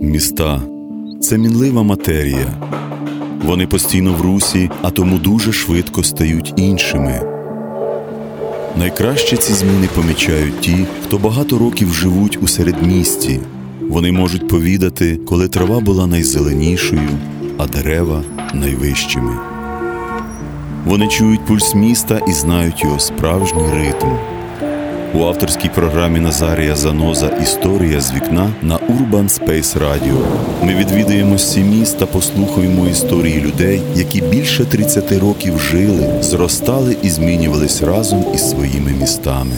Міста це мінлива матерія. Вони постійно в русі, а тому дуже швидко стають іншими. Найкраще ці зміни помічають ті, хто багато років живуть у середмісті. Вони можуть повідати, коли трава була найзеленішою, а дерева найвищими. Вони чують пульс міста і знають його справжній ритм. У авторській програмі Назарія Заноза Історія з вікна на Urban Space Radio ми відвідаємо міст та послухаємо історії людей, які більше 30 років жили, зростали і змінювались разом із своїми містами.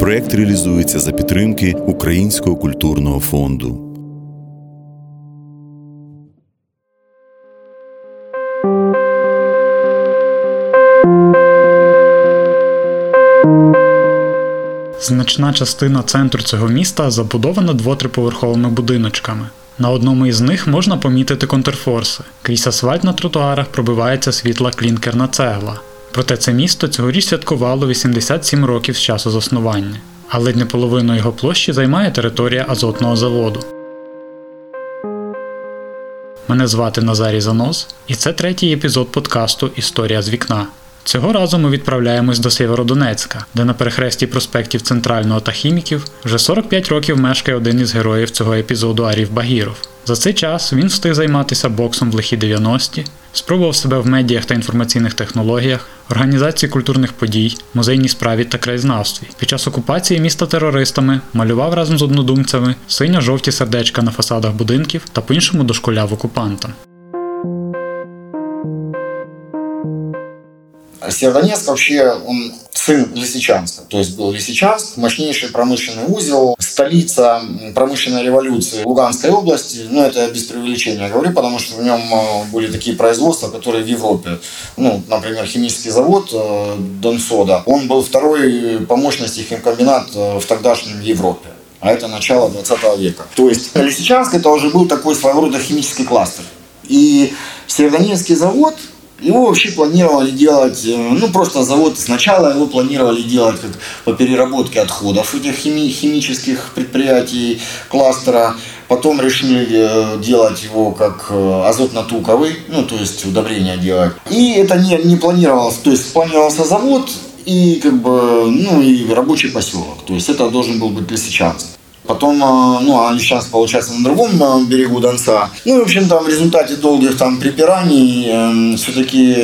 Проєкт реалізується за підтримки Українського культурного фонду. Значна частина центру цього міста забудована двотриповерховими будиночками. На одному із них можна помітити контрфорси. Крізь асфальт на тротуарах пробивається світла клінкерна цегла. Проте це місто цьогоріч святкувало 87 років з часу заснування, а ледь не половину його площі займає територія азотного заводу. Мене звати Назарій Занос, і це третій епізод подкасту Історія з вікна. Цього разу ми відправляємось до Сєвєродонецька, де на перехресті проспектів Центрального та Хіміків вже 45 років мешкає один із героїв цього епізоду Арів Багіров. За цей час він встиг займатися боксом в лихі 90-ті, спробував себе в медіях та інформаційних технологіях, організації культурних подій, музейній справі та краєзнавстві. Під час окупації міста терористами малював разом з однодумцями синьо-жовті сердечка на фасадах будинків та по-іншому дошкуляв окупантам. Северодонецк вообще, он сын Лисичанска. То есть был Лисичанск, мощнейший промышленный узел, столица промышленной революции Луганской области. Ну, это без преувеличения говорю, потому что в нем э, были такие производства, которые в Европе. Ну, например, химический завод э, Донсода. Он был второй по мощности химкомбинат э, в тогдашнем Европе. А это начало 20 века. То есть Лисичанск это уже был такой своего рода химический кластер. И Северодонецкий завод его вообще планировали делать, ну просто завод, сначала его планировали делать как по переработке отходов этих хими, химических предприятий кластера, потом решили делать его как азотно-туковый, ну то есть удобрения делать. И это не, не планировалось, то есть планировался завод и как бы, ну и рабочий поселок, то есть это должен был быть Лисичанск. Потом, ну, они сейчас, получается, на другом берегу Донца. Ну, и, в общем, там в результате долгих там припираний э, все-таки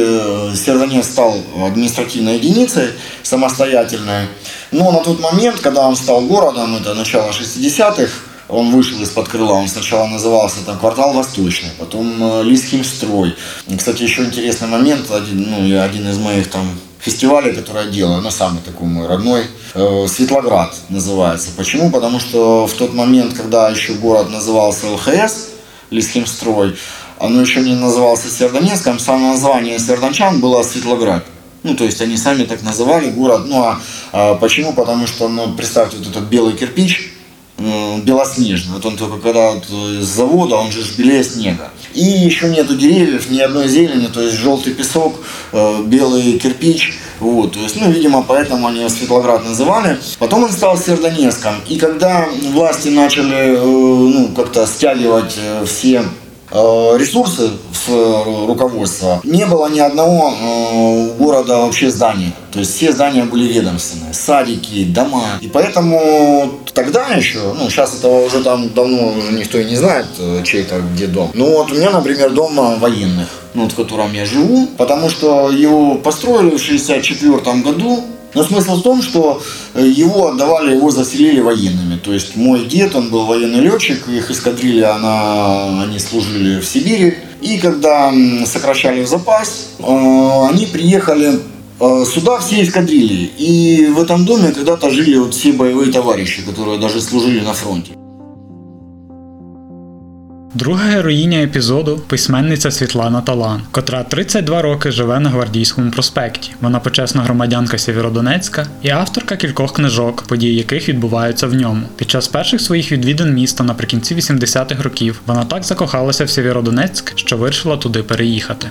Сердонец стал административной единицей, самостоятельной. Но на тот момент, когда он стал городом, это начало 60-х, он вышел из-под крыла, он сначала назывался там квартал Восточный, потом э, Лисхимстрой. Кстати, еще интересный момент, один, ну, один из моих там фестивалей, который я делаю, ну, самый такой мой родной, э, Светлоград называется. Почему? Потому что в тот момент, когда еще город назывался ЛХС, Лисхимстрой, оно еще не назывался Сердонецком, самое название Сердончан было Светлоград. Ну, то есть они сами так называли город. Ну, а, а почему? Потому что, ну, представьте, вот этот белый кирпич, белоснежный. Вот он только когда вот из завода, он же белее снега. И еще нету деревьев, ни одной зелени, то есть желтый песок, белый кирпич. Вот, то есть, ну, видимо, поэтому они Светлоград называли. Потом он стал Сердонецком. И когда власти начали, ну, как-то стягивать все ресурсы в руководство, не было ни одного города вообще здания. То есть все здания были ведомственные, садики, дома. И поэтому тогда еще, ну сейчас этого уже там давно уже никто и не знает, чей-то где дом. Ну вот у меня, например, дом военных, ну, вот, в котором я живу, потому что его построили в 64 году, но смысл в том, что его отдавали, его заселили военными. То есть мой дед, он был военный летчик, их эскадрилья, она, они служили в Сибири. И когда сокращали в запас, они приехали сюда все эскадрильи. И в этом доме когда-то жили вот все боевые товарищи, которые даже служили на фронте. Друга героїня епізоду письменниця Світлана Талан, котра 32 роки живе на Гвардійському проспекті. Вона почесна громадянка Сєвєродонецька і авторка кількох книжок, події яких відбуваються в ньому. Під час перших своїх відвідин міста наприкінці 80-х років вона так закохалася в Сєвєродонецьк, що вирішила туди переїхати.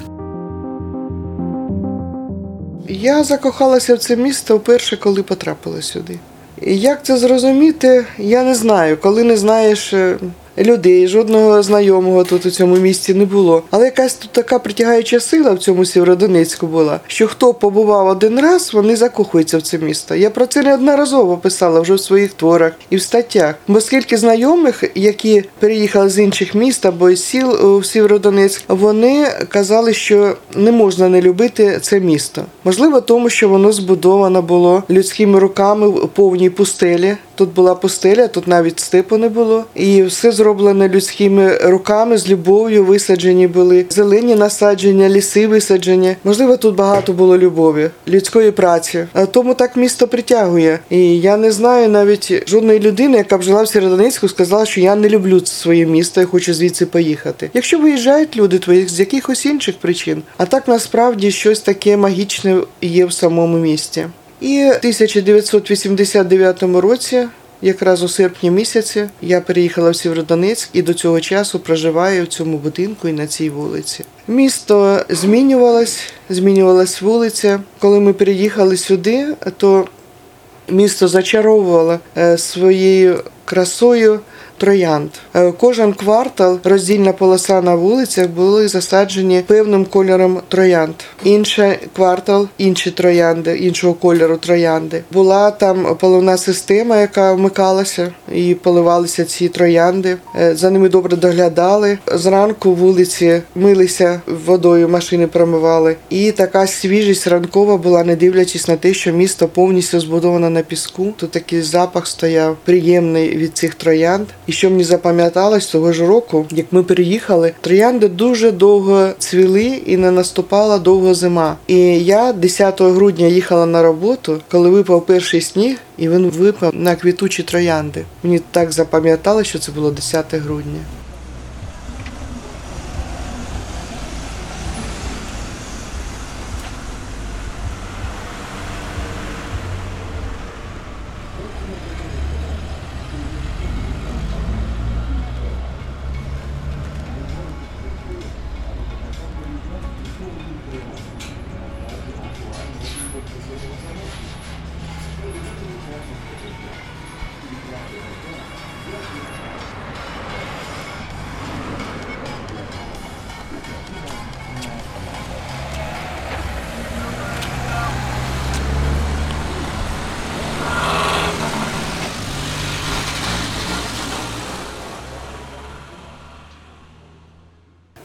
Я закохалася в це місто вперше, коли потрапила сюди. Як це зрозуміти, я не знаю. Коли не знаєш е, людей, жодного знайомого тут у цьому місті не було. Але якась тут така притягаюча сила в цьому Сєвєродонецьку була, що хто побував один раз, вони закохуються в це місто. Я про це неодноразово писала вже в своїх творах і в статтях. Бо скільки знайомих, які переїхали з інших міст або із сіл у Сєвєродонецьк, вони казали, що не можна не любити це місто. Можливо, тому що воно збудовано було людськими руками в повній пустелі. Тут була пустеля, тут навіть степу не було. І все зроблено людськими руками, з любов'ю висаджені були зелені насадження, ліси висаджені. Можливо, тут багато було любові, людської праці. Тому так місто притягує. І я не знаю навіть жодної людини, яка б жила в Сєродонецьку, сказала, що я не люблю своє місто, я хочу звідси поїхати. Якщо виїжджають люди твої з якихось інших причин, а так насправді щось таке магічне є в самому місті. І в 1989 році, якраз у серпні місяці, я переїхала в Сєвєродонецьк і до цього часу проживаю в цьому будинку і на цій вулиці. Місто змінювалось, змінювалась вулиця. Коли ми переїхали сюди, то місто зачаровувало е, своєю красою троянд. Е, Кожен квартал, роздільна полоса на вулицях були засаджені певним кольором троянд. Інший квартал, інші троянди, іншого кольору троянди. Була там поливна система, яка вмикалася, і поливалися ці троянди. Е, За ними добре доглядали. Зранку вулиці милися водою, машини промивали. І така свіжість ранкова була, не дивлячись на те, що місто повністю збудовано на піску. Тут такий запах стояв приємний від цих троянд. І що мені запам'яталось того ж року, як ми переїхали, троянди дуже довго цвіли і не наступала довго зима. І я 10 грудня їхала на роботу, коли випав перший сніг, і він випав на квітучі троянди. Мені так запам'яталось, що це було 10 грудня. –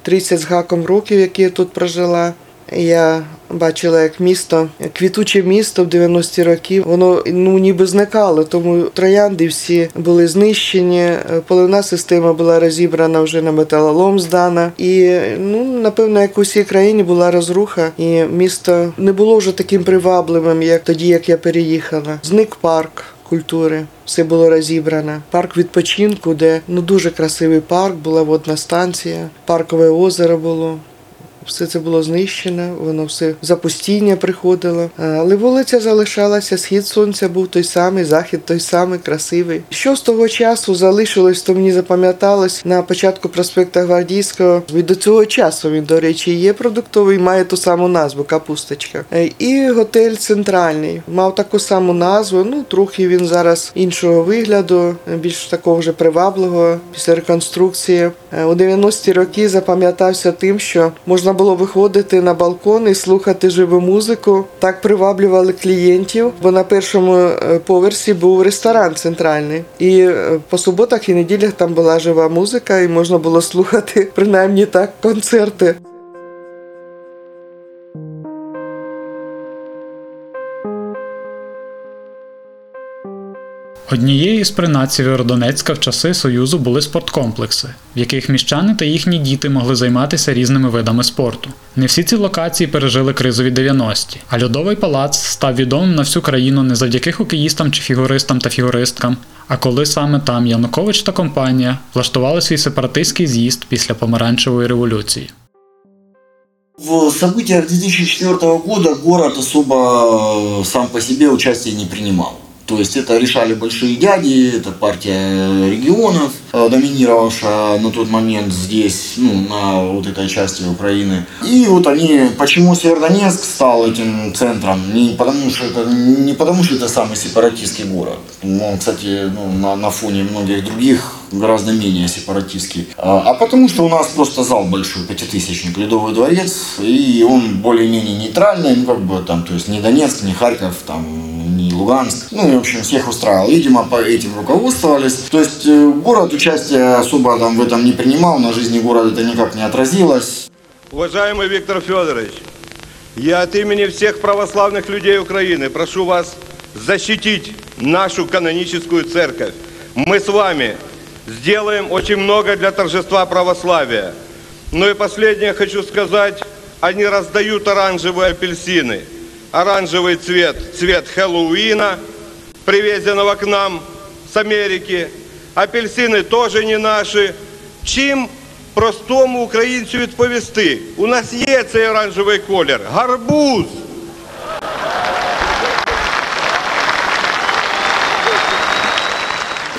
30 з гаком років, які я тут прожила. Я бачила, як місто, квітуче місто в 90-ті роки, воно ну ніби зникало, тому троянди всі були знищені. Поливна система була розібрана вже на металолом здана. І ну напевно, як у всій країні була розруха, і місто не було вже таким привабливим, як тоді, як я переїхала. Зник парк. Культури все було розібрано. Парк відпочинку, де ну дуже красивий парк, була водна станція, паркове озеро було. Все це було знищено, воно все запустіння приходило. Але вулиця залишалася, схід сонця був той самий, захід той самий, красивий. Що з того часу залишилось, то мені запам'яталось на початку проспекта Гвардійського. І до цього часу він, до речі, є продуктовий, має ту саму назву Капусточка. Е, І готель центральний мав таку саму назву. Ну трохи він зараз іншого вигляду, більш такого вже привабливого після реконструкції. Е, У 90-ті роки запам'ятався тим, що можна було виходити на балкон і слухати живу музику. Так приваблювали клієнтів, бо на першому е, поверсі був ресторан центральний. І е, по суботах і неділях там була жива музика, і можна було слухати принаймні так концерти. Однією з принад Сєвєродонецька в часи Союзу були спорткомплекси, в яких міщани та їхні діти могли займатися різними видами спорту. Не всі ці локації пережили кризові 90-ті, а льодовий палац став відомим на всю країну не завдяки хокеїстам чи фігуристам та фігуристкам, а коли саме там Янукович та компанія влаштували свій сепаратистський з'їзд після помаранчевої революції. В событиях 2004 года город особо э, сам по себе участия не принимал. То есть это решали большие дяди, это партия регионов, э, доминировавшая на тот момент здесь, ну, на вот этой части Украины. И вот они, почему Северодонецк стал этим центром? Не потому что это, не потому что это самый сепаратистский город. Он, кстати, ну, на, на фоне многих других гораздо менее сепаратистский. А, а потому что у нас просто зал большой, пятитысячник, Ледовый дворец, и он более-менее нейтральный, ну как бы там, то есть не Донецк, не Харьков, там, Луганск. Ну, и, в общем, всех устраивал. Видимо, по этим руководствовались. То есть э, город участия особо там в этом не принимал, на жизни города это никак не отразилось. Уважаемый Виктор Федорович, я от имени всех православных людей Украины прошу вас защитить нашу каноническую церковь. Мы с вами сделаем очень много для торжества православия. Ну и последнее хочу сказать, они раздают оранжевые апельсины Оранжевый цвет, цвет Хэллоуина, привезенного к нам с Америки. Апельсини теж не наші. Чим простому українцю відповісти? У нас є цей оранжевий колір. Гарбуз.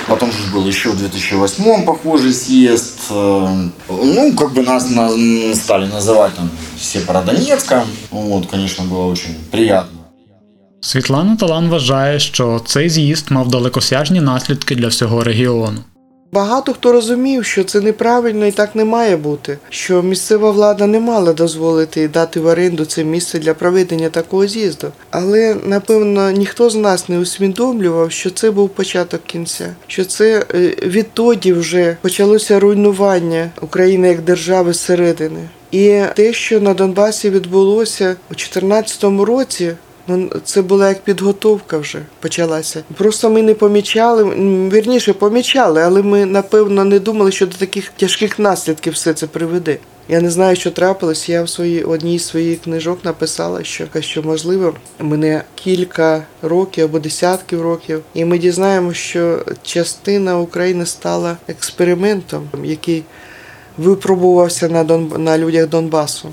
Потом же был еще в 2008 похожий съезд. Э, Ну, как бы нас на- стали называть там Сепародонецком. От, звісно, було очень приємно. Світлана Талан вважає, що цей з'їзд мав далекосяжні наслідки для всього регіону. Багато хто розумів, що це неправильно і так не має бути, що місцева влада не мала дозволити дати в оренду це місце для проведення такого з'їзду. Але напевно ніхто з нас не усвідомлював, що це був початок кінця, що це е, відтоді вже почалося руйнування України як держави зсередини. І те, що на Донбасі відбулося у 2014 році, Ну, це була як підготовка вже почалася. Просто ми не помічали, вірніше помічали, але ми напевно не думали, що до таких тяжких наслідків все це приведе. Я не знаю, що трапилось. Я в своїй одній з своїх книжок написала, що, що можливо мене кілька років або десятків років, і ми дізнаємося, що частина України стала експериментом, який випробувався на Дон... на людях Донбасу.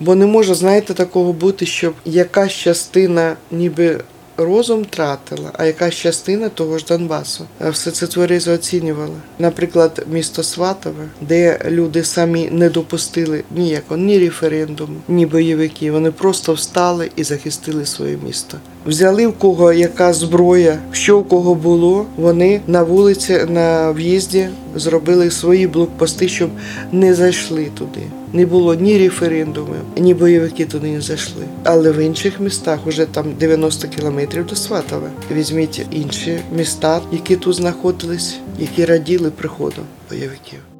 Бо не може, знаєте, такого бути, щоб якась частина ніби розум тратила, а якась частина того ж Донбасу все це тверезо оцінювала. Наприклад, місто Сватове, де люди самі не допустили ніякого ні референдуму, ні бойовиків. Вони просто встали і захистили своє місто. Взяли в кого яка зброя, що в кого було. Вони на вулиці, на в'їзді зробили свої блокпости, щоб не зайшли туди. Не було ні референдумів, ні бойовики туди не зайшли. Але в інших містах, уже там 90 кілометрів до Сватова. Візьміть інші міста, які тут знаходились, які раділи приходу бойовиків.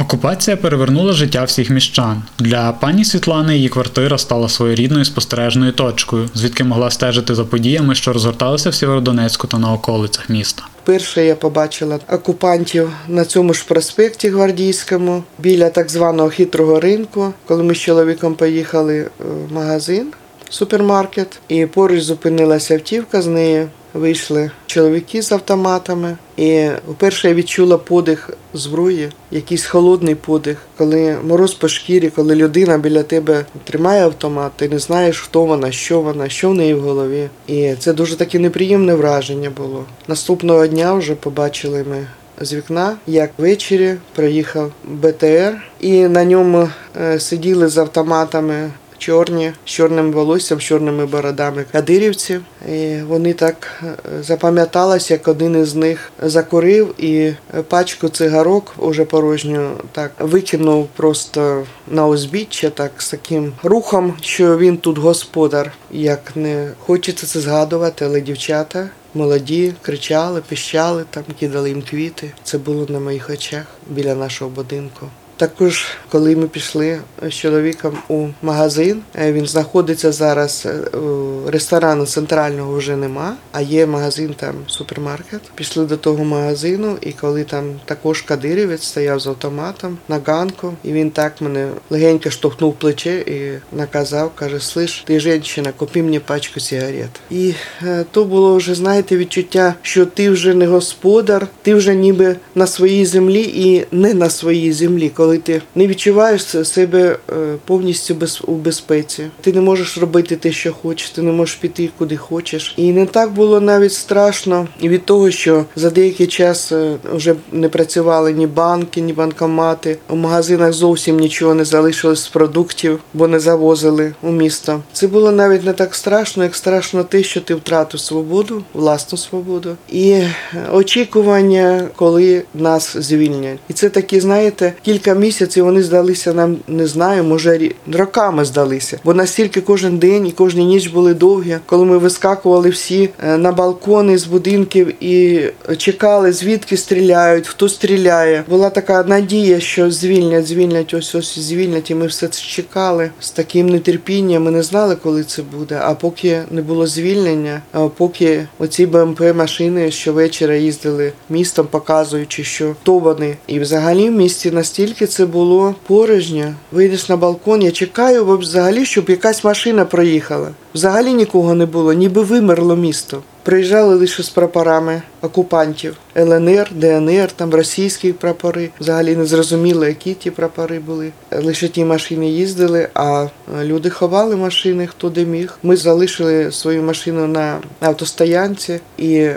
Окупація перевернула життя всіх міщан. Для пані Світлани її квартира стала своєрідною спостережною точкою, звідки могла стежити за подіями, що розгорталися в Сєвєродонецьку та на околицях міста. Перше я побачила окупантів на цьому ж проспекті Гвардійському біля так званого хитрого ринку, коли ми з чоловіком поїхали е, в магазин, супермаркет, і поруч зупинилася автівка з неї. Вийшли чоловіки з автоматами, і вперше я відчула подих зброї, якийсь холодний подих, коли мороз по шкірі, коли людина біля тебе тримає автомат, ти не знаєш, хто вона, що вона, що в неї в голові. І це дуже таке неприємне враження було. Наступного дня вже побачили ми. З вікна, як ввечері приїхав БТР, і на ньому е, сиділи з автоматами чорні, з чорним волоссям, з чорними бородами кадирівці. І вони так е, запам'яталось, як один із них закурив і пачку цигарок уже порожню так викинув просто на узбіччя, так з таким рухом, що він тут господар. Як не хочеться це згадувати, але дівчата. Молоді кричали, пищали, там кидали їм квіти. Це було на моїх очах біля нашого будинку. Також, коли ми пішли з чоловіком у магазин, е, він знаходиться зараз е, у ресторану центрального вже нема, а є магазин там супермаркет. Пішли до того магазину, і коли там також кадирівець стояв з автоматом на ганку, і він так мене легенько штовхнув плече і наказав, каже: Слиш, ти жінка, купи мені пачку сигарет. І е, то було вже, знаєте, відчуття, що ти вже не господар, ти вже ніби на своїй землі і не на своїй землі, коли коли ти не відчуваєш себе е, повністю у безпеці. Ти не можеш робити те, що хочеш, ти не можеш піти куди хочеш. І не так було навіть страшно від того, що за деякий час е, вже не працювали ні банки, ні банкомати. У магазинах зовсім нічого не залишилось з продуктів, бо не завозили у місто. Це було навіть не так страшно, як страшно те, що ти втратив свободу, власну свободу і е, очікування, коли нас звільнять. І це такі, знаєте, кілька місяців вони здалися нам, не знаю, може роками здалися. Бо настільки кожен день і кожна ніч були довгі, коли ми вискакували всі е, на балкони з будинків і чекали, звідки стріляють, хто стріляє. Була така надія, що звільнять, звільнять, ось ось звільнять. І ми все це чекали з таким нетерпінням. Ми не знали, коли це буде. А поки не було звільнення, поки оці БМП машини щовечора їздили містом, показуючи, що то вони. І взагалі в місті настільки це було порожньо. Вийдеш на балкон, я чекаю взагалі, щоб якась машина проїхала. Взагалі нікого не було, ніби вимерло місто. Приїжджали лише з прапорами окупантів ЛНР, ДНР, там російські прапори. Взагалі не зрозуміло, які ті прапори були. Лише ті машини їздили, а люди ховали машини, хто де міг. Ми залишили свою машину на автостоянці, і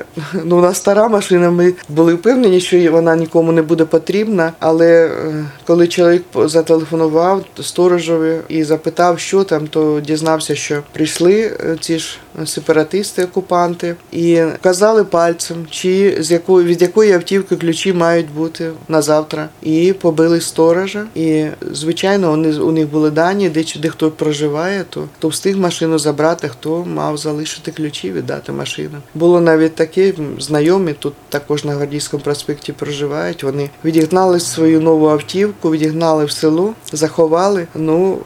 ну, у нас стара машина. Ми були впевнені, що вона нікому не буде потрібна. Але е, коли чоловік зателефонував сторожові і запитав, що там, то дізнався, що прийшли е, ці ж сепаратисти, окупанти, і казали пальцем, чи з якої від якої автівки ключі мають бути на завтра. І побили сторожа. І звичайно, вони у них були дані, де, чи- де хто проживає, то хто встиг машину забрати, хто мав залишити ключі, віддати машину. Було навіть таке знайомі тут також на Гвардійському проспекті проживають. Вони відігнали свою нову автівку, відігнали в село, заховали. Ну.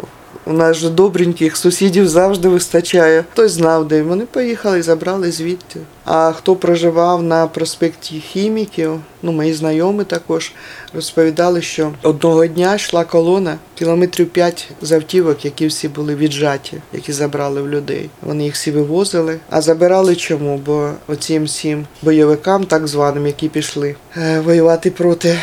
У нас же добреньких сусідів завжди вистачає. Хтось знав, де вони поїхали і забрали звідти. А хто проживав на проспекті хіміків, ну мої знайомі також розповідали, що одного дня йшла колона кілометрів 5 з автівок, які всі були віджаті, які забрали в людей. Вони їх всі вивозили. А забирали чому? Бо оцім всім бойовикам, так званим, які пішли е, воювати проти,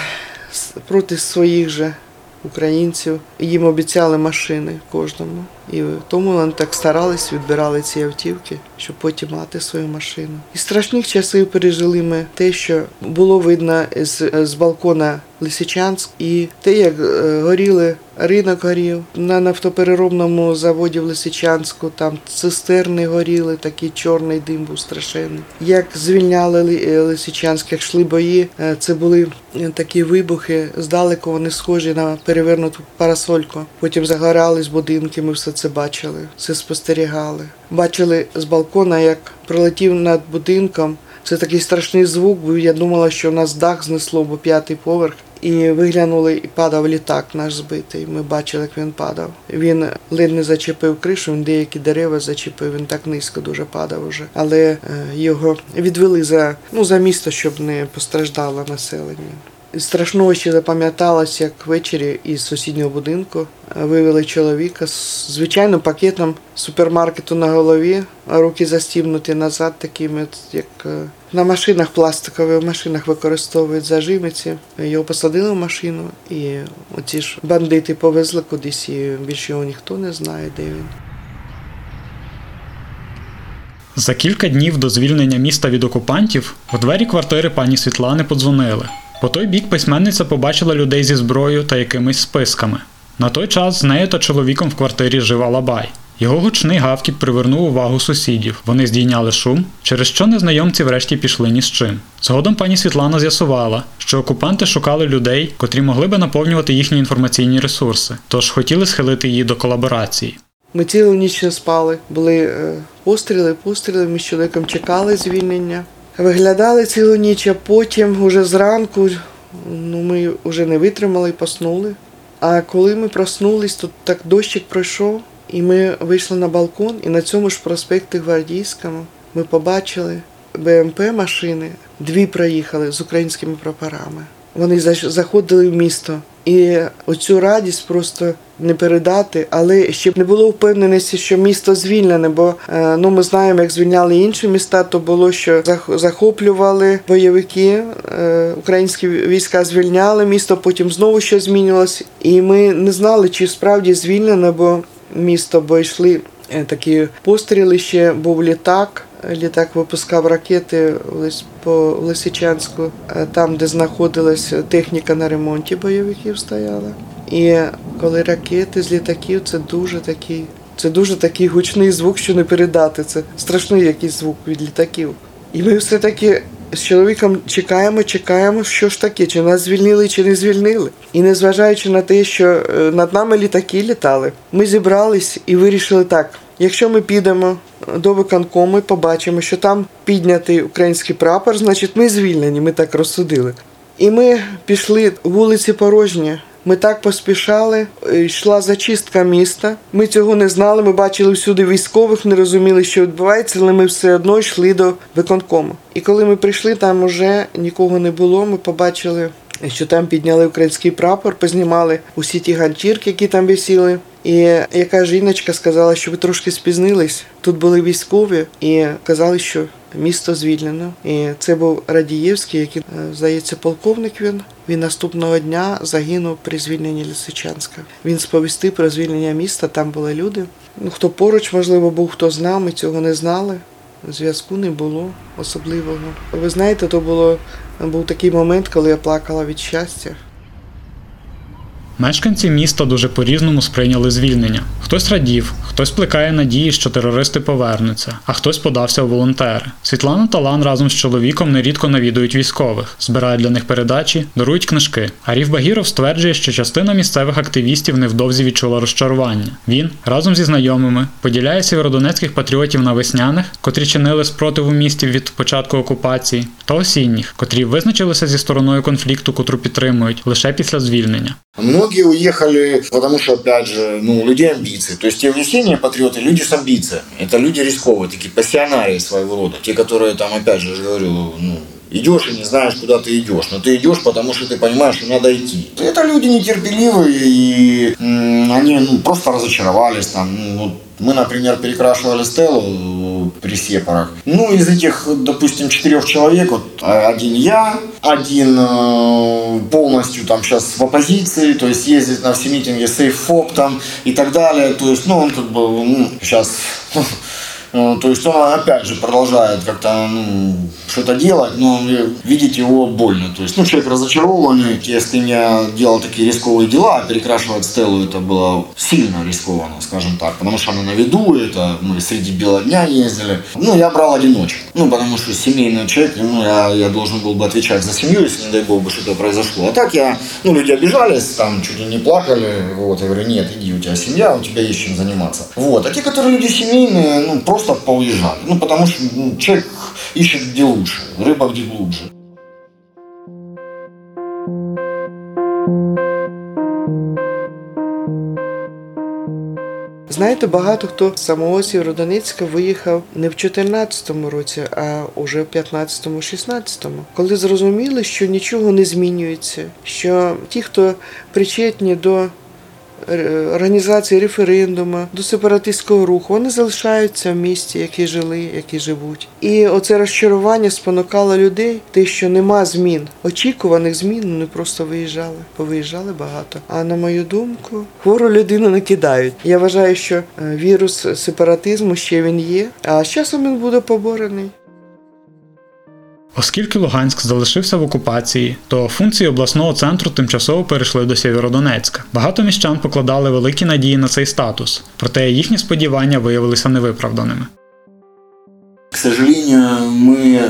проти своїх же українців. Їм обіцяли машини кожному. І тому вони так старались, відбирали ці автівки, щоб потім мати свою машину. І страшних часів пережили ми те, що було видно з, з балкона Лисичанськ, і те, як е, горіли, ринок горів. На нафтопереробному заводі в Лисичанську там цистерни горіли, такий чорний дим був страшенний. Як звільняли е, Лисичанськ, як йшли бої, е, це були такі вибухи. Здалеку вони схожі на перевернуту парасольку. Потім загорали з будинки, ми все це бачили, все спостерігали. Бачили з балкона, як пролетів над будинком. Це такий страшний звук, був. Я думала, що нас дах знесло, бо п'ятий поверх. І виглянули, і падав літак наш збитий. Ми бачили, як він падав. Він ледь не зачепив кришу, він деякі дерева зачепив, він так низько дуже падав уже. Але е, його відвели за, ну, за місто, щоб не постраждало населення. З Страшного ще запам'яталось, як ввечері із сусіднього будинку е, вивели чоловіка з звичайним пакетом супермаркету на голові, руки застібнуті назад, такими, як е, на машинах пластикових машинах використовують зажимиці. Його посадили в машину, і оці ж бандити повезли кудись, і більше його ніхто не знає, де він. За кілька днів до звільнення міста від окупантів в двері квартири пані Світлани подзвонили. По той бік письменниця побачила людей зі зброєю та якимись списками. На той час з нею та чоловіком в квартирі жив Алабай. Його гучний гавкіт привернув увагу сусідів. Вони здійняли шум, через що незнайомці врешті пішли ні з чим. Згодом пані Світлана з'ясувала, що окупанти шукали людей, котрі могли би наповнювати їхні інформаційні ресурси, тож хотіли схилити її до колаборації. Ми цілу ніч не спали. Були е, постріли, постріли. Ми з чоловіком чекали звільнення. Виглядали цілу ніч, а потім, уже зранку, ну, ми вже не витримали і поснули. А коли ми проснулись, то так дощик пройшов, і ми вийшли на балкон, і на цьому ж проспекті Гвардійському ми побачили БМП машини. Дві проїхали з українськими прапорами. Вони заходили в місто. І оцю радість просто не передати, але ще не було впевненості, що місто звільнене, бо е, ну ми знаємо, як звільняли інші міста, то було, що зах- захоплювали бойовики, е, українські війська звільняли місто, потім знову щось змінювалося. І ми не знали, чи справді звільнене, бо місто, бо йшли е, такі постріли, ще був літак. Літак випускав ракети по Лисичанську, е, там, де знаходилась техніка на ремонті бойовиків стояла. І коли ракети з літаків, це дуже такий, це дуже такий гучний звук, що не передати. Це страшний якийсь звук від літаків. І ми все-таки з чоловіком чекаємо, чекаємо, що ж таке, чи нас звільнили, чи не звільнили. І незважаючи на те, що е, над нами літаки літали, ми зібрались і вирішили так. Якщо ми підемо до виконкому і побачимо, що там піднятий український прапор, значить ми звільнені, ми так розсудили. І ми пішли вулиці порожні. Ми так поспішали, е, йшла зачистка міста. Ми цього не знали. Ми бачили всюди військових, не розуміли, що відбувається, але ми все одно йшли до виконкому. І коли ми прийшли, там уже нікого не було. Ми побачили, що там підняли український прапор, познімали усі ті ганчірки, які там висіли. І яка жіночка сказала, що ви трошки спізнились. Тут були військові і казали, що місто звільнено. І це був Радієвський, який, е, здається, полковник він. Він наступного дня загинув при звільненні Лисичанська. Він сповістив про звільнення міста, там були люди. Ну, хто поруч, можливо, був, хто знав, ми цього не знали. Зв'язку не було особливого. Ви знаєте, то було був такий момент, коли я плакала від щастя. Мешканці міста дуже по-різному сприйняли звільнення. Хтось радів, хтось плекає надії, що терористи повернуться, а хтось подався у волонтери. Світлана Талан разом з чоловіком нерідко навідують військових, збирають для них передачі, дарують книжки. Аріф Багіров стверджує, що частина місцевих активістів невдовзі відчула розчарування. Він разом зі знайомими поділяє сєвєродонецьких патріотів на весняних, котрі чинили спротив у місті від початку окупації, та осінніх, котрі визначилися зі стороною конфлікту, котру підтримують лише після звільнення. Многие уехали, потому что, опять же, ну, у людей амбиции. То есть те весенние патриоты, люди с амбициями. Это люди рисковые, такие пассионарии своего рода. Те, которые там, опять же, я же говорю, ну, идешь и не знаешь, куда ты идешь. Но ты идешь, потому что ты понимаешь, что надо идти. Это люди нетерпеливые, и они ну, просто разочаровались там. Ну, мы, например, перекрашивали стелу э, при сепарах. Ну, из этих, допустим, четырех человек, вот а, один я, один э, полностью там сейчас в оппозиции, то есть ездит на все митинги сейф-фоп там и так далее. То есть, ну, он как бы ну, сейчас То есть он опять же продолжает как-то ну, что-то делать, но видеть его больно. То есть, ну, человек разочарованный. Если я делал такие рисковые дела, перекрашивать стелу это было сильно рискованно, скажем так. Потому что она на виду, это мы среди бела дня ездили. Ну, я брал одиночек. Ну, потому что семейный человек, ну, я, я должен был бы отвечать за семью, если, не дай бог, бы что-то произошло. А так я, ну, люди обижались, там, чуть ли не плакали. Вот, я говорю, нет, иди, у тебя семья, у тебя есть чем заниматься. Вот. А те, которые люди семейные, ну, просто поуезжали. Ну, потому что человек ищет где лучше, рыба где глубже. Знаєте, багато хто з самого Сєвєродонецька виїхав не в 14-му році, а уже в 15-му, 16-му, коли зрозуміли, що нічого не змінюється, що ті, хто причетні до організації референдуму, до сепаратистського руху, вони залишаються в місті, які жили, які живуть. І оце розчарування спонукало людей, те, що нема змін, очікуваних змін, вони просто виїжджали, повиїжджали багато. А на мою думку, хвору людину не кидають. Я вважаю, що е, вірус сепаратизму ще він є, а з часом він буде поборений. Оскільки Луганськ залишився в окупації, то функції обласного центру тимчасово перейшли до Сєвєродонецька. Багато міщан покладали великі надії на цей статус, проте їхні сподівання виявилися невиправданими. К сожалению, ми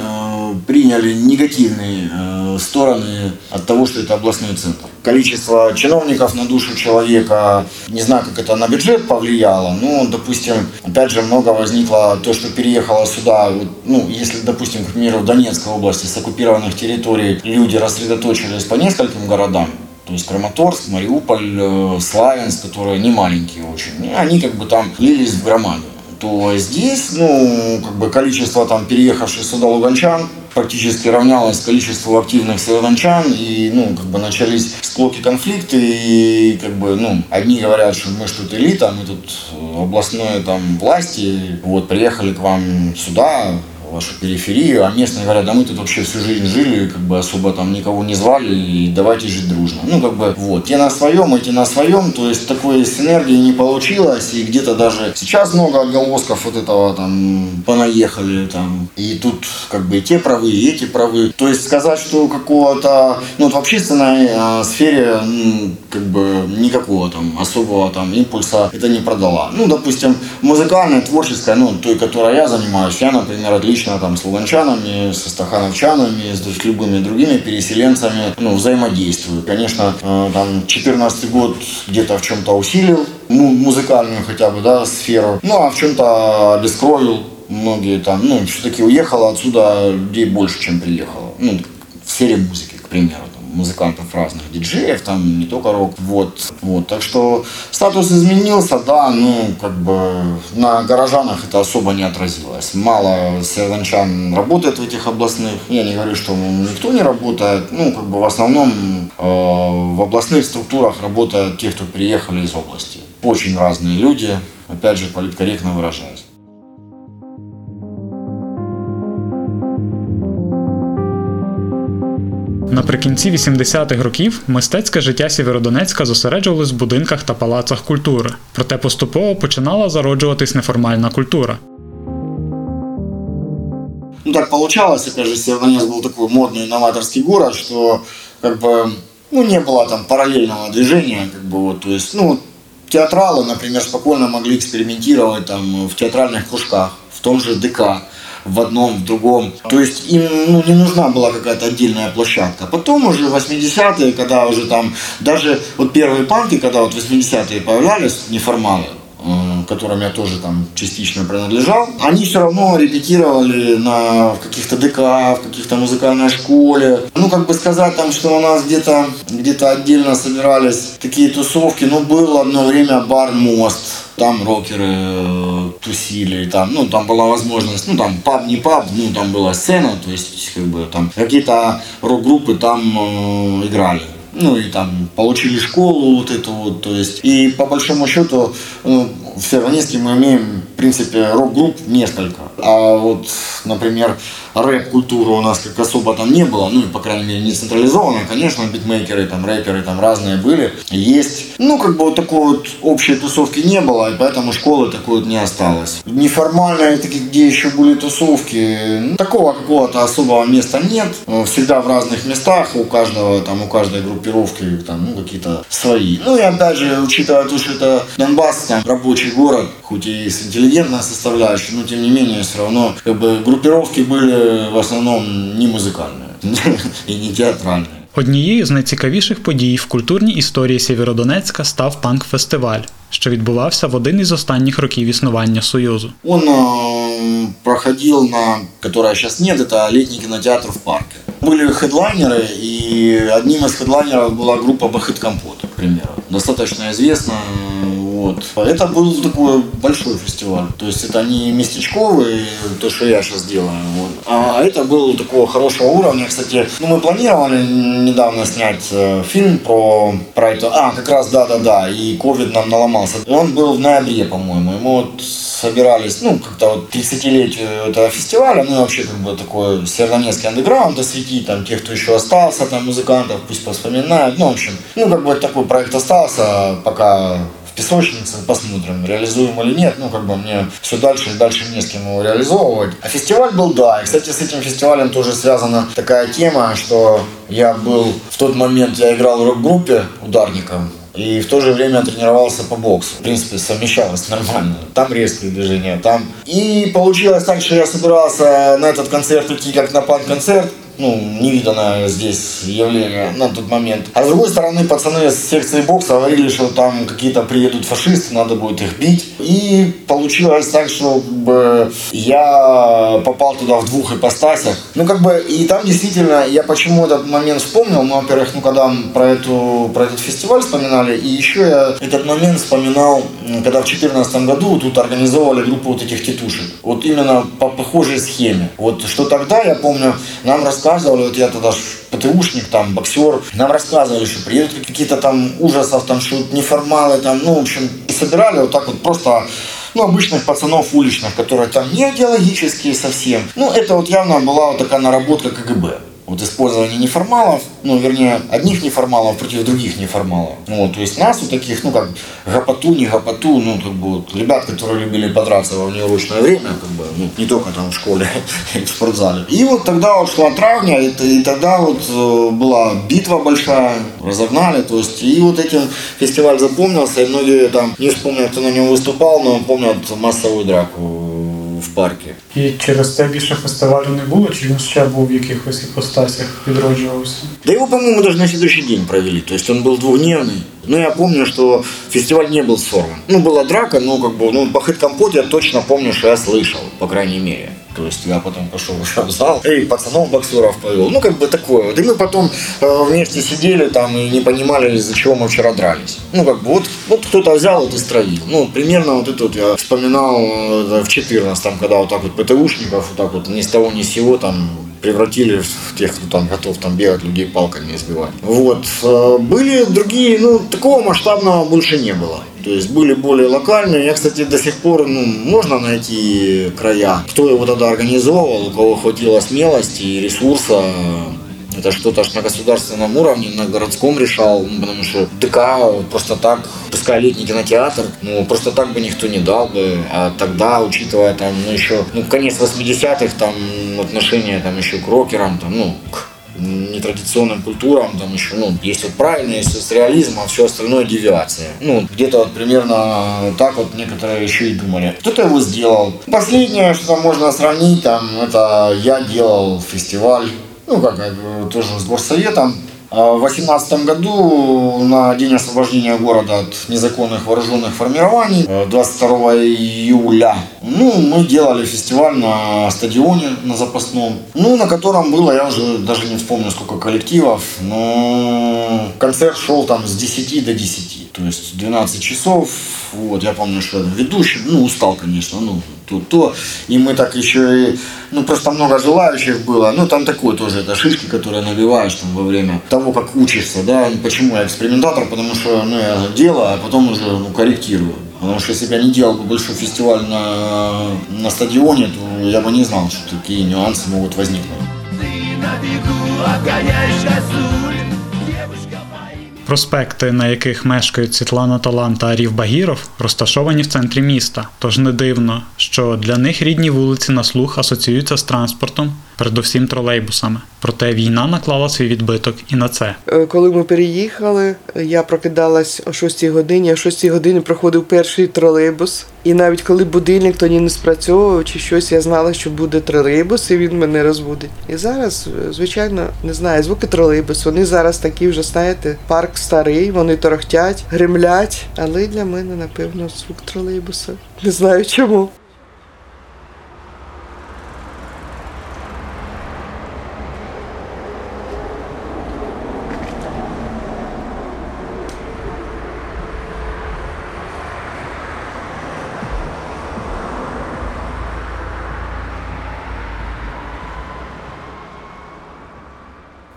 прийняли приняли стороны от того, что это областной центр. Количество чиновников на душу человека, не знаю, как это на бюджет повлияло, но, допустим, опять же, много возникло то, что переехало сюда, ну, если, допустим, к примеру, в Донецкой области с оккупированных территорий люди рассредоточились по нескольким городам, то есть Краматорск, Мариуполь, э, Славянск, которые не маленькие очень, и они как бы там лились в громаду то здесь, ну, как бы количество там переехавших сюда луганчан практически равнялось количеству активных северодончан, и, ну, как бы начались склоки, конфликты, и, как бы, ну, одни говорят, что мы что тут элита, мы тут областной, там, власти, вот, приехали к вам сюда, вашу периферию, а местные говорят, да мы тут вообще всю жизнь жили, как бы особо там никого не звали, и давайте жить дружно. Ну, как бы, вот, те на своем, эти на своем, то есть такой синергии не получилось, и где-то даже сейчас много отголосков вот этого там понаехали там, и тут как бы и те правы, и эти правы. То есть сказать, что какого-то, ну, вот в общественной э, сфере, ну, как бы никакого там особого там импульса это не продала. Ну, допустим, музыкальная, творческая, ну, той, которой я занимаюсь, я, например, отлично там с луганчанами, со стахановчанами, с любыми другими переселенцами, ну, взаимодействую. Конечно, э, там 14 год где-то в чем-то усилил, ну, музыкальную хотя бы, да, сферу, ну, а в чем-то обескровил многие там, ну, все-таки уехало отсюда людей больше, чем приехало. Ну, в сфере музыки, к примеру музыкантов разных, диджеев, там не только рок. Вот, вот. Так что статус изменился, да, ну, как бы на горожанах это особо не отразилось. Мало северянчан работает в этих областных. Я не говорю, что никто не работает. Ну, как бы в основном э, в областных структурах работают те, кто приехали из области. Очень разные люди, опять же, политкорректно выражаясь. Наприкінці 80-х років мистецьке життя Сєвєродонецька зосереджувалось в будинках та палацах культури, проте поступово починала зароджуватись неформальна культура. Ну так получалось, опять же, Северодонецк был такой модный новаторский город, что как бы ну, не было там параллельного движения, как бы вот, то есть, ну, театралы, например, спокойно могли экспериментировать там в театральных кружках, в том же ДК В одном, в другом. То есть им ну, не нужна была какая-то отдельная площадка. Потом уже 80-е, когда уже там, даже вот первые панки, когда вот 80-е появлялись, неформалы, которым я тоже там частично принадлежал, они все равно репетировали на в каких-то ДК, в каких-то музыкальной школе. Ну, как бы сказать там, что у нас где-то где отдельно собирались такие тусовки, ну, был одно время бар «Мост», там рокеры э, тусили, там, ну, там была возможность, ну, там, паб, не паб, ну, там была сцена, то есть, как бы, там, какие-то рок-группы там э, играли. Ну, и там получили школу вот эту вот, то есть, и по большому счету, ну, в Северонеске мы имеем, в принципе, рок-групп несколько. А вот, например, рэп-культуры у нас как особо там не было, ну, по крайней мере, не централизованно. Конечно, битмейкеры, там, рэперы там разные были, есть. Ну, как бы вот такой вот общей тусовки не было, и поэтому школы такой вот не осталось. Неформальные такие, где еще были тусовки, ну, такого какого-то особого места нет. Всегда в разных местах, у каждого, там, у каждой группировки, там, ну, какие-то свои. Ну, и опять же, учитывая то, что это Донбасс, там, рабочий город, хоть и с интеллигентной составляющей, но тем не менее, все равно, как бы, группировки были в основному не музикальне і не театральне. Однією з найцікавіших подій в культурній історії Сєвєродонецька став панк-фестиваль, що відбувався в один із останніх років існування Союзу. Он э, проходил на, которая сейчас нет, это летний кинотеатр в парке. Были хедлайнеры, и одним из хедлайнеров была группа Бахыт Компот, к примеру. Достаточно известно, вот. Это был такой большой фестиваль. То есть это не местечковый, то, что я сейчас делаю. Вот. А это был такого хорошего уровня. Кстати, ну, мы планировали недавно снять э, фильм про, про это. А, как раз, да-да-да. И ковид нам наломался. Он был в ноябре, по-моему. И мы вот собирались, ну, как-то вот 30-летию этого фестиваля, ну, и вообще, как бы, такой северодонецкий андеграунд осветить, там, тех, кто еще остался, там, музыкантов, пусть вспоминают, ну, в общем, ну, как бы, такой проект остался, пока песочницы, посмотрим, реализуем или нет. Ну, как бы мне все дальше и дальше не с кем его реализовывать. А фестиваль был, да. И, кстати, с этим фестивалем тоже связана такая тема, что я был в тот момент, я играл в рок-группе ударником, и в то же время тренировался по боксу. В принципе, совмещалось нормально. Там резкие движения, там. И получилось так, что я собирался на этот концерт идти как на пан-концерт, ну, невиданное здесь явление на тот момент. А с другой стороны, пацаны с секции бокса говорили, что там какие-то приедут фашисты, надо будет их бить. И получилось так, что бы, я попал туда в двух ипостасях. Ну, как бы, и там действительно, я почему этот момент вспомнил, ну, во-первых, ну, когда про, эту, про этот фестиваль вспоминали, и еще я этот момент вспоминал, когда в 2014 году тут организовывали группу вот этих тетушек. Вот именно по похожей схеме. Вот что тогда, я помню, нам рассказывали, вот я тогда ж ПТУшник, там, боксер, нам рассказывали, что приедут какие-то там ужасов, там, что неформалы, там, ну, в общем, и собирали вот так вот просто ну, обычных пацанов уличных, которые там не идеологические совсем. Ну, это вот явно была вот такая наработка КГБ. Вот использование неформалов, ну, вернее, одних неформалов против других неформалов. Ну, то есть нас вот таких, ну, как гопоту, не гопоту, ну, как бы, вот, ребят, которые любили подраться во внеурочное время, как бы, ну, не только там в школе в спортзале. И вот тогда вот шла травня, и, и тогда вот э, была битва большая, разогнали, то есть, и вот этим фестиваль запомнился, и многие там, не вспомнят, кто на нем выступал, но помнят массовую драку в парке. І через те більше фестивалю не було, чи він ще був в якихось іпостасях відроджувався? Да его, по-моему, даже на следующий день провели. То есть он был двухдневный. Но я помню, что фестиваль не был сорван. Ну, была драка, но как бы, ну, бахыт компот я точно помню, что я слышал, по крайней мере. То есть я потом пошел в зал, эй, пацанов боксеров повел. Ну, как бы такое. вот. И мы потом э, вместе сидели там и не понимали, из-за чего мы вчера дрались. Ну, как бы, вот, вот кто-то взял вот и строил. Ну, примерно вот это вот я вспоминал э, в 14 когда вот так вот ПТУшников вот так вот ни с того ни с сего там превратили в тех, кто там готов там бегать, людей палками избивать. Вот. Э, Были другие, ну, такого масштабного больше не было. То есть были более локальные. Я, кстати, до сих пор, ну, можно найти края. Кто его тогда организовывал, у кого хватило смелости и ресурса это что-то аж на государственном уровне, на городском решал, ну, потому что ДК просто так, пускай летний кинотеатр, ну, просто так бы никто не дал бы. А тогда, учитывая там, ну, еще, ну, конец 80-х, там, отношение там еще к рокерам, там, ну, к нетрадиционным культурам, там еще, ну, есть вот правильно, есть соцреализм, а все остальное девиация. Ну, где-то вот примерно так вот некоторые еще и думали. Кто-то его сделал. Последнее, что там можно сравнить, там, это я делал фестиваль, ну, как э, тоже с горсоветом. А В 2018 году на День освобождения города от незаконных вооруженных формирований, э, 22 июля, ну, мы делали фестиваль на стадионе, на запасном, ну, на котором было, я уже даже не вспомню, сколько коллективов, но концерт шел там с 10 до 10, то есть 12 часов, вот, я помню, что ведущий, ну, устал, конечно, ну, то, то, и мы так еще и, ну, просто много желающих было, ну, там такое тоже, это шишки, которые набиваешь там во время того, как учишься, да, почему я экспериментатор, потому что, ну, я делаю, а потом уже, ну, корректирую. Потому что если бы я не делал бы большой фестиваль на, на стадионе, то я бы не знал, что такие нюансы могут возникнуть. Ты на бегу моим Проспекти, на яких мешкають Світлана Талан та Арів Багіров, розташовані в центрі міста. Тож не дивно, що для них рідні вулиці на слух асоціюються з транспортом, передусім тролейбусами. Проте війна наклала свій відбиток і на це. Е, Коли ми переїхали, я прокидалась о 6 годині, о 6 годині проходив перший тролейбус. І навіть коли будильник тоді не спрацьовував чи щось, я знала, що буде тролейбус, і він мене розбудить. І зараз, е, звичайно, не знаю, звуки тролейбусу. Вони зараз такі вже, знаєте, парк старий, вони торохтять, гремлять. Але для мене, напевно, звук тролейбуса. Не знаю чому.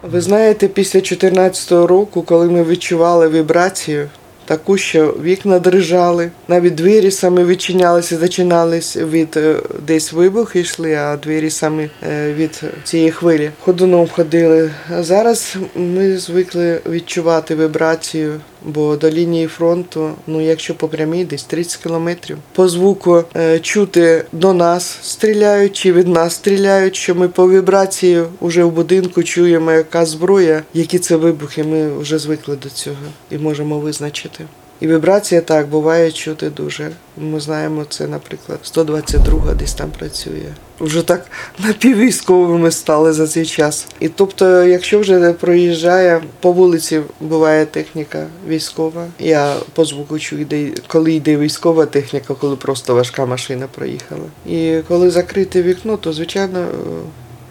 Ви знаєте, після 2014 року, коли ми відчували вібрацію, таку, що вікна дрижали, навіть двері самі відчинялися, зачинались від е, десь вибухи йшли, а двері самі е, від цієї хвилі. Ходуном ходили. А зараз ми звикли відчувати вібрацію, бо до лінії фронту, ну якщо по прямій, десь 30 кілометрів. По звуку е, чути до нас стріляють чи від нас стріляють, що ми по вібрації вже в будинку чуємо, яка зброя, які це вибухи. Ми вже звикли до цього і можемо визначити. І вібрація так буває чути дуже. Ми знаємо, це, наприклад, 122 десь там працює. Вже так напіввійськовими стали за цей час. І тобто, якщо вже проїжджає по вулиці, буває техніка військова. Я по звуку чую, коли йде військова техніка, коли просто важка машина проїхала. І коли закрите вікно, то звичайно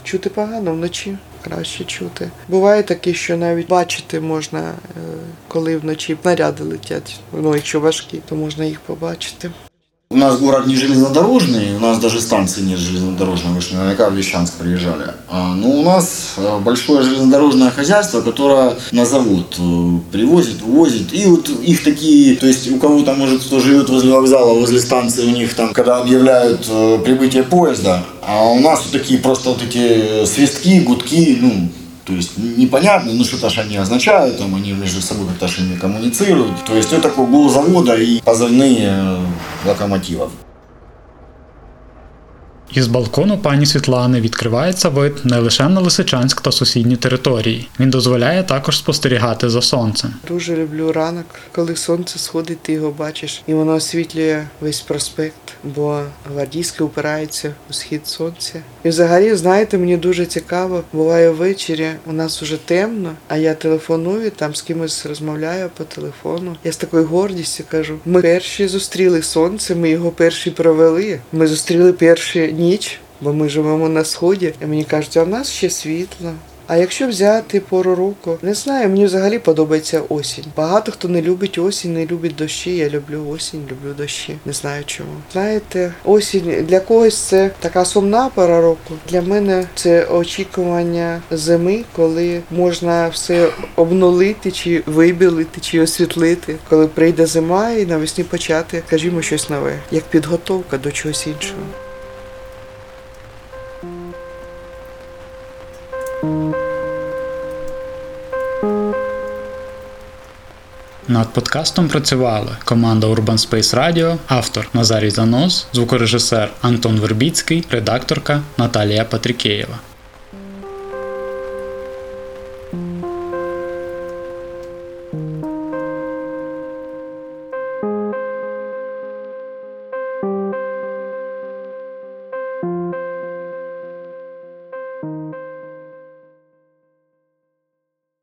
чути погано вночі Краще чути. Буває таке, що навіть бачити можна, е, коли вночі наряди летять. Ну, якщо важкі, то можна їх побачити. У нас город не железнодорожный, у нас даже станции нет железнодорожной, вы же наверняка в Лещанск приезжали. А, ну, у нас э, большое железнодорожное хозяйство, которое на завод э, привозит, вывозит. И вот их такие, то есть у кого там, может, кто живет возле вокзала, возле станции, у них там, когда объявляют э, прибытие поезда, а у нас такие просто вот эти свистки, гудки, ну, то есть непонятно, ну что-то они означают, там они между собой как-то не коммуницируют. То есть это такой гул завода и позывные э, локомотивов. Із балкону пані Світлани відкривається вид не лише на Лисичанськ та сусідні території. Він дозволяє також спостерігати за сонцем. Дуже люблю ранок, коли сонце сходить, ти його бачиш, і воно освітлює весь проспект, бо гвардійське упирається у схід сонця. І взагалі, знаєте, мені дуже цікаво, буває ввечері, у нас уже темно, а я телефоную, там з кимось розмовляю по телефону. Я з такою гордістю кажу: ми перші зустріли сонце, ми його перші провели. Ми зустріли першу ніч, бо ми живемо на сході. І мені кажуть, а в нас ще світло. А якщо взяти пору року, не знаю, мені взагалі подобається осінь. Багато хто не любить осінь, не любить дощі. Я люблю осінь, люблю дощі. Не знаю чому. Знаєте, осінь для когось це така сумна пора року. Для мене це очікування зими, коли можна все обнулити, чи вибілити, чи освітлити. Коли прийде зима і навесні почати, скажімо, щось нове, як підготовка до чогось іншого. Над подкастом працювали команда Urban Space Radio, автор Назарій Занос, звукорежисер Антон Вербіцький, редакторка Наталія Патрікеєва.